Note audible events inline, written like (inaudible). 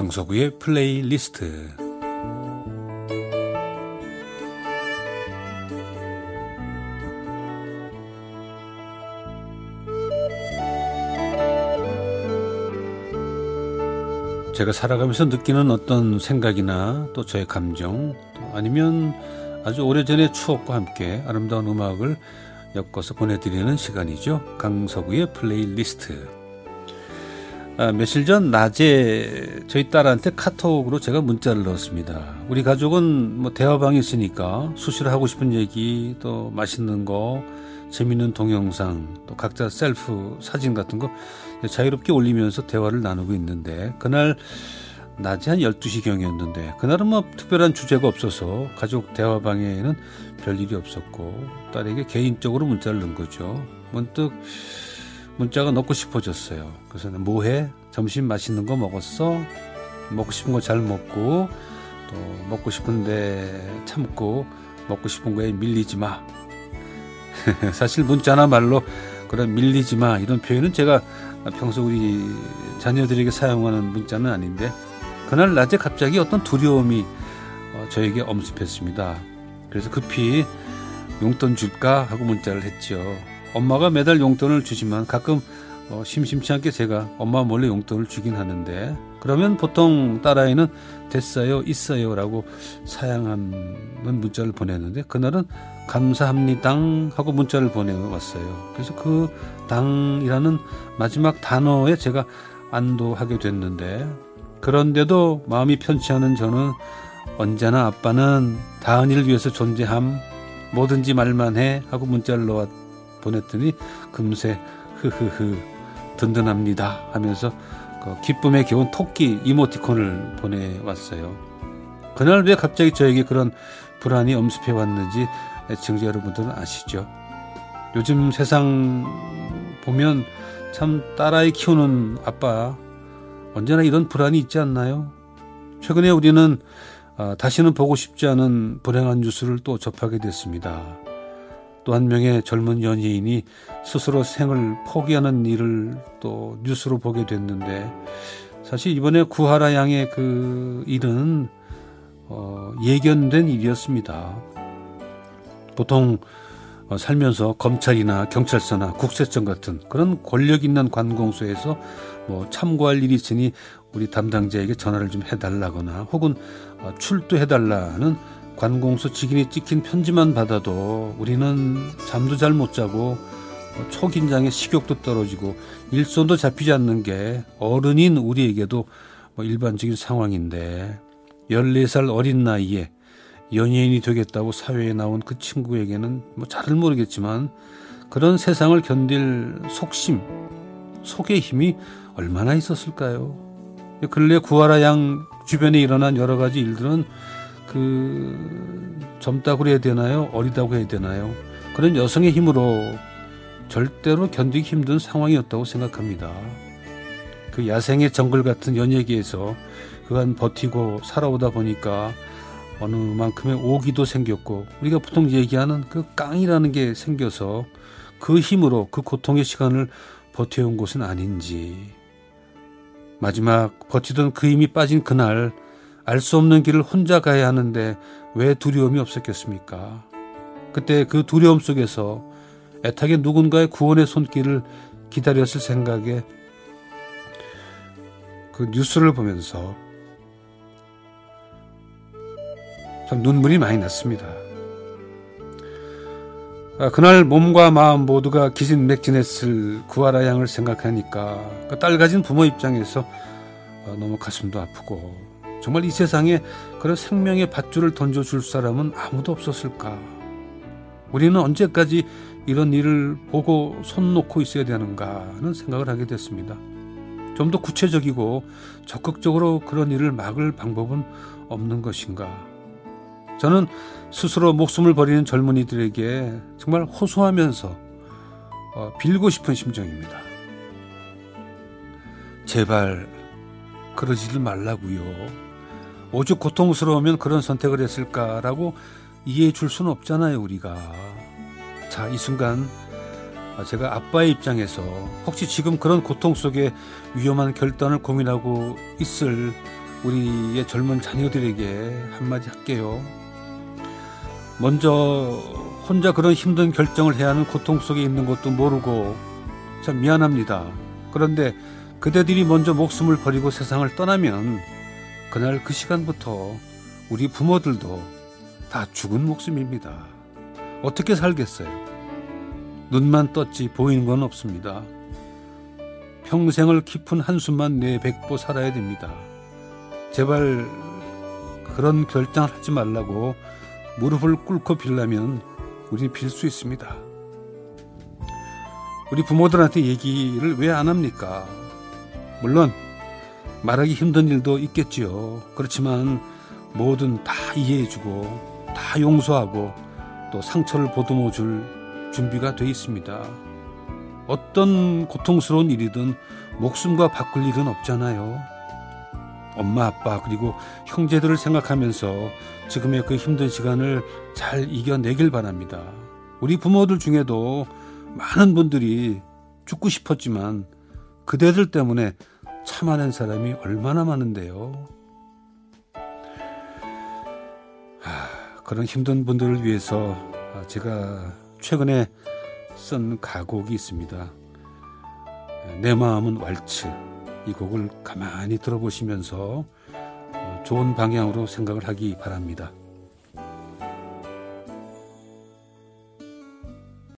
강석우의 플레이리스트 제가 살아가면서 느끼는 어떤 생각이나 또 저의 감정 또 아니면 아주 오래전의 추억과 함께 아름다운 음악을 엮어서 보내드리는 시간이죠. 강석우의 플레이리스트. 아, 며칠 전 낮에 저희 딸한테 카톡으로 제가 문자를 넣었습니다. 우리 가족은 뭐 대화방에 있으니까 수시로 하고 싶은 얘기 또 맛있는 거 재밌는 동영상 또 각자 셀프 사진 같은 거 자유롭게 올리면서 대화를 나누고 있는데 그날 낮에 한 12시경이었는데 그날은 뭐 특별한 주제가 없어서 가족 대화방에는 별일이 없었고 딸에게 개인적으로 문자를 넣은 거죠. 문득 문자가 넣고 싶어졌어요. 그래서 뭐해? 점심 맛있는 거 먹었어? 먹고 싶은 거 잘 먹고 또 먹고 싶은데 참고 먹고 싶은 거에 밀리지 마. (laughs) 사실 문자나 말로 그런 밀리지 마 이런 표현은 제가 평소 우리 자녀들에게 사용하는 문자는 아닌데 그날 낮에 갑자기 어떤 두려움이 어, 저에게 엄습했습니다. 그래서 급히 용돈 줄까 하고 문자를 했죠. 엄마가 매달 용돈을 주지만 가끔 어, 심심치 않게 제가 엄마 몰래 용돈을 주긴 하는데 그러면 보통 딸아이는 됐어요, 있어요 라고 사양하는 문자를 보냈는데 그날은 감사합니다 하고 문자를 보내왔어요. 그래서 그 당이라는 마지막 단어에 제가 안도하게 됐는데 그런데도 마음이 편치 않은 저는 언제나 아빠는 다은이를 위해서 존재함 뭐든지 말만 해 하고 문자를 넣어 보냈더니 금세 흐흐흐 든든합니다 하면서 그 기쁨에 겨운 토끼 이모티콘을 보내왔어요. 그날 왜 갑자기 저에게 그런 불안이 엄습해 왔는지 애청자 여러분들은 아시죠? 요즘 세상 보면 참 딸아이 키우는 아빠 언제나 이런 불안이 있지 않나요? 최근에 우리는 아, 다시는 보고 싶지 않은 불행한 뉴스를 또 접하게 됐습니다. 또 한 명의 젊은 연예인이 스스로 생을 포기하는 일을 또 뉴스로 보게 됐는데 사실 이번에 구하라 양의 그 일은 어, 예견된 일이었습니다. 보통 어, 살면서 검찰이나 경찰서나 국세청 같은 그런 권력 있는 관공서에서 뭐 참고할 일이 있으니 우리 담당자에게 전화를 좀 해달라거나 혹은 어, 출두해달라는 관공서 직인이 찍힌 편지만 받아도 우리는 잠도 잘 못 자고 뭐 초긴장에 식욕도 떨어지고 일손도 잡히지 않는 게 어른인 우리에게도 뭐 일반적인 상황인데 14살 어린 나이에 연예인이 되겠다고 사회에 나온 그 친구에게는 뭐 잘은 모르겠지만 그런 세상을 견딜 속심, 속의 힘이 얼마나 있었을까요? 근래 구하라 양 주변에 일어난 여러 가지 일들은 그 젊다고 해야 되나요? 어리다고 해야 되나요? 그런 여성의 힘으로 절대로 견디기 힘든 상황이었다고 생각합니다. 그 야생의 정글 같은 연예계에서 그간 버티고 살아오다 보니까 어느 만큼의 오기도 생겼고 우리가 보통 얘기하는 그 깡이라는 게 생겨서 그 힘으로 그 고통의 시간을 버텨온 곳은 아닌지 마지막 버티던 그 힘이 빠진 그날 알 수 없는 길을 혼자 가야 하는데 왜 두려움이 없었겠습니까? 그때 그 두려움 속에서 애타게 누군가의 구원의 손길을 기다렸을 생각에 그 뉴스를 보면서 참 눈물이 많이 났습니다. 아, 그날 몸과 마음 모두가 기진맥진했을 구하라 양을 생각하니까 그딸 가진 부모 입장에서 어, 너무 가슴도 아프고 정말 이 세상에 그런 생명의 밧줄을 던져줄 사람은 아무도 없었을까. 우리는 언제까지 이런 일을 보고 손 놓고 있어야 되는가 하는 생각을 하게 됐습니다. 좀 더 구체적이고 적극적으로 그런 일을 막을 방법은 없는 것인가. 저는 스스로 목숨을 버리는 젊은이들에게 정말 호소하면서 어, 빌고 싶은 심정입니다. 제발 그러지를 말라고요. 오죽 고통스러우면 그런 선택을 했을까라고 이해해 줄 수는 없잖아요, 우리가. 자, 이 순간 제가 아빠의 입장에서 혹시 지금 그런 고통 속에 위험한 결단을 고민하고 있을 우리의 젊은 자녀들에게 한마디 할게요. 먼저 혼자 그런 힘든 결정을 해야 하는 고통 속에 있는 것도 모르고 참 미안합니다. 그런데 그대들이 먼저 목숨을 버리고 세상을 떠나면 그날 그 시간부터 우리 부모들도 다 죽은 목숨입니다. 어떻게 살겠어요? 눈만 떴지 보이는 건 없습니다. 평생을 깊은 한숨만 내뱉고 살아야 됩니다. 제발 그런 결정을 하지 말라고 무릎을 꿇고 빌라면 우리는 빌수 있습니다. 우리 부모들한테 얘기를 왜 안 합니까? 물론 말하기 힘든 일도 있겠지요. 그렇지만 뭐든 다 이해해주고 다 용서하고 또 상처를 보듬어 줄 준비가 돼 있습니다. 어떤 고통스러운 일이든 목숨과 바꿀 일은 없잖아요. 엄마, 아빠, 그리고 형제들을 생각하면서 지금의 그 힘든 시간을 잘 이겨내길 바랍니다. 우리 부모들 중에도 많은 분들이 죽고 싶었지만 그대들 때문에 참아낸 사람이 얼마나 많은데요. 하, 그런 힘든 분들을 위해서 제가 최근에 쓴 가곡이 있습니다. 내 마음은 왈츠. 이 곡을 가만히 들어보시면서 좋은 방향으로 생각을 하기 바랍니다.